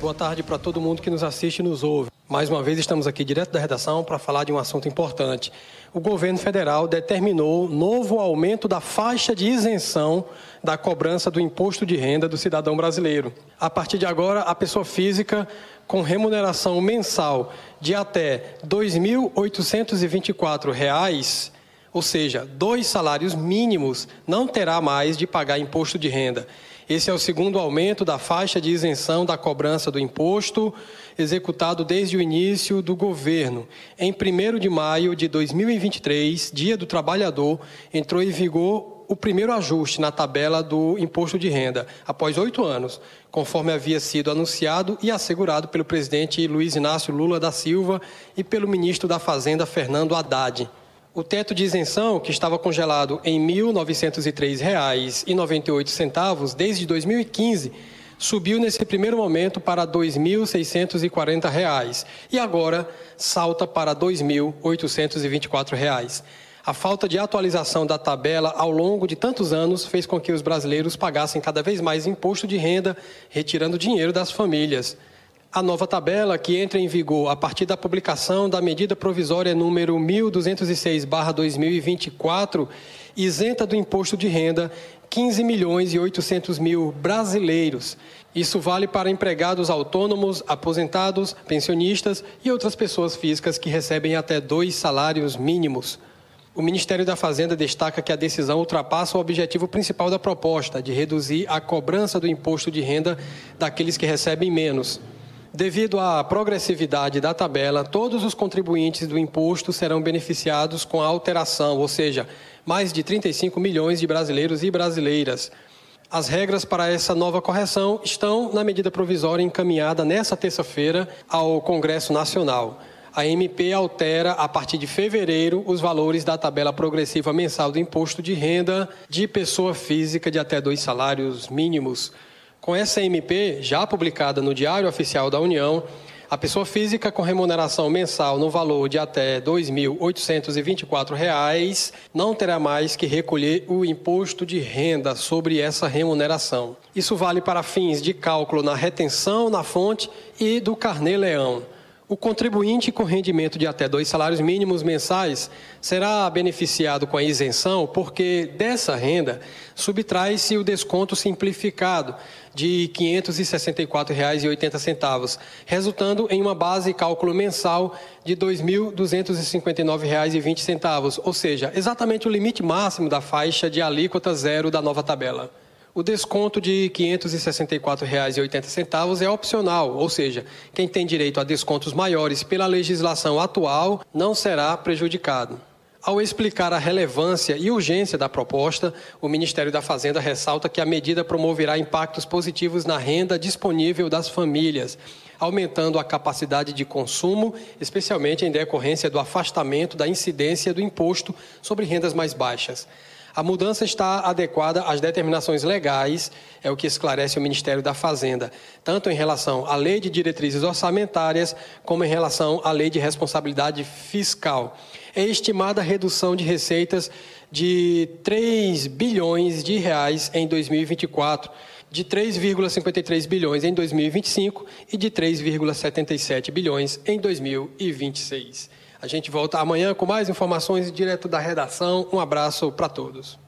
Boa tarde para todo mundo que nos assiste e nos ouve. Mais uma vez estamos aqui direto da redação para falar de um assunto importante. O governo federal determinou novo aumento da faixa de isenção da cobrança do imposto de renda do cidadão brasileiro. A partir de agora, a pessoa física com remuneração mensal de até R$ 2.824, ou seja, dois salários mínimos, não terá mais de pagar imposto de renda. Esse é o segundo aumento da faixa de isenção da cobrança do imposto, executado desde o início do governo. Em 1 de maio de 2023, Dia do Trabalhador, entrou em vigor o primeiro ajuste na tabela do imposto de renda, após oito anos, conforme havia sido anunciado e assegurado pelo presidente Luiz Inácio Lula da Silva e pelo ministro da Fazenda Fernando Haddad. O teto de isenção, que estava congelado em R$ 1.903,98 desde 2015, subiu nesse primeiro momento para R$ 2.640 e agora salta para R$ 2.824. A falta de atualização da tabela ao longo de tantos anos fez com que os brasileiros pagassem cada vez mais imposto de renda, retirando dinheiro das famílias. A nova tabela, que entra em vigor a partir da publicação da medida provisória número 1206/2024, isenta do imposto de renda 15 milhões e 800 mil brasileiros. Isso vale para empregados autônomos, aposentados, pensionistas e outras pessoas físicas que recebem até dois salários mínimos. O Ministério da Fazenda destaca que a decisão ultrapassa o objetivo principal da proposta, de reduzir a cobrança do imposto de renda daqueles que recebem menos. Devido à progressividade da tabela, todos os contribuintes do imposto serão beneficiados com a alteração, ou seja, mais de 35 milhões de brasileiros e brasileiras. As regras para essa nova correção estão na medida provisória encaminhada nesta terça-feira ao Congresso Nacional. A MP altera, a partir de fevereiro, os valores da tabela progressiva mensal do imposto de renda de pessoa física de até dois salários mínimos. Com essa MP, já publicada no Diário Oficial da União, a pessoa física com remuneração mensal no valor de até R$ 2.824 não terá mais que recolher o imposto de renda sobre essa remuneração. Isso vale para fins de cálculo na retenção na fonte e do carnê-leão. O contribuinte com rendimento de até dois salários mínimos mensais será beneficiado com a isenção porque dessa renda subtrai-se o desconto simplificado de R$ 564,80, resultando em uma base cálculo mensal de R$ 2.259,20, ou seja, exatamente o limite máximo da faixa de alíquota zero da nova tabela. O desconto de R$ 564,80 é opcional, ou seja, quem tem direito a descontos maiores pela legislação atual não será prejudicado. Ao explicar a relevância e urgência da proposta, o Ministério da Fazenda ressalta que a medida promoverá impactos positivos na renda disponível das famílias, aumentando a capacidade de consumo, especialmente em decorrência do afastamento da incidência do imposto sobre rendas mais baixas. A mudança está adequada às determinações legais, é o que esclarece o Ministério da Fazenda, tanto em relação à Lei de Diretrizes Orçamentárias, como em relação à Lei de Responsabilidade Fiscal. É estimada a redução de receitas de 3 bilhões de reais em 2024, de 3,53 bilhões em 2025 e de 3,77 bilhões em 2026. A gente volta amanhã com mais informações direto da redação. Um abraço para todos.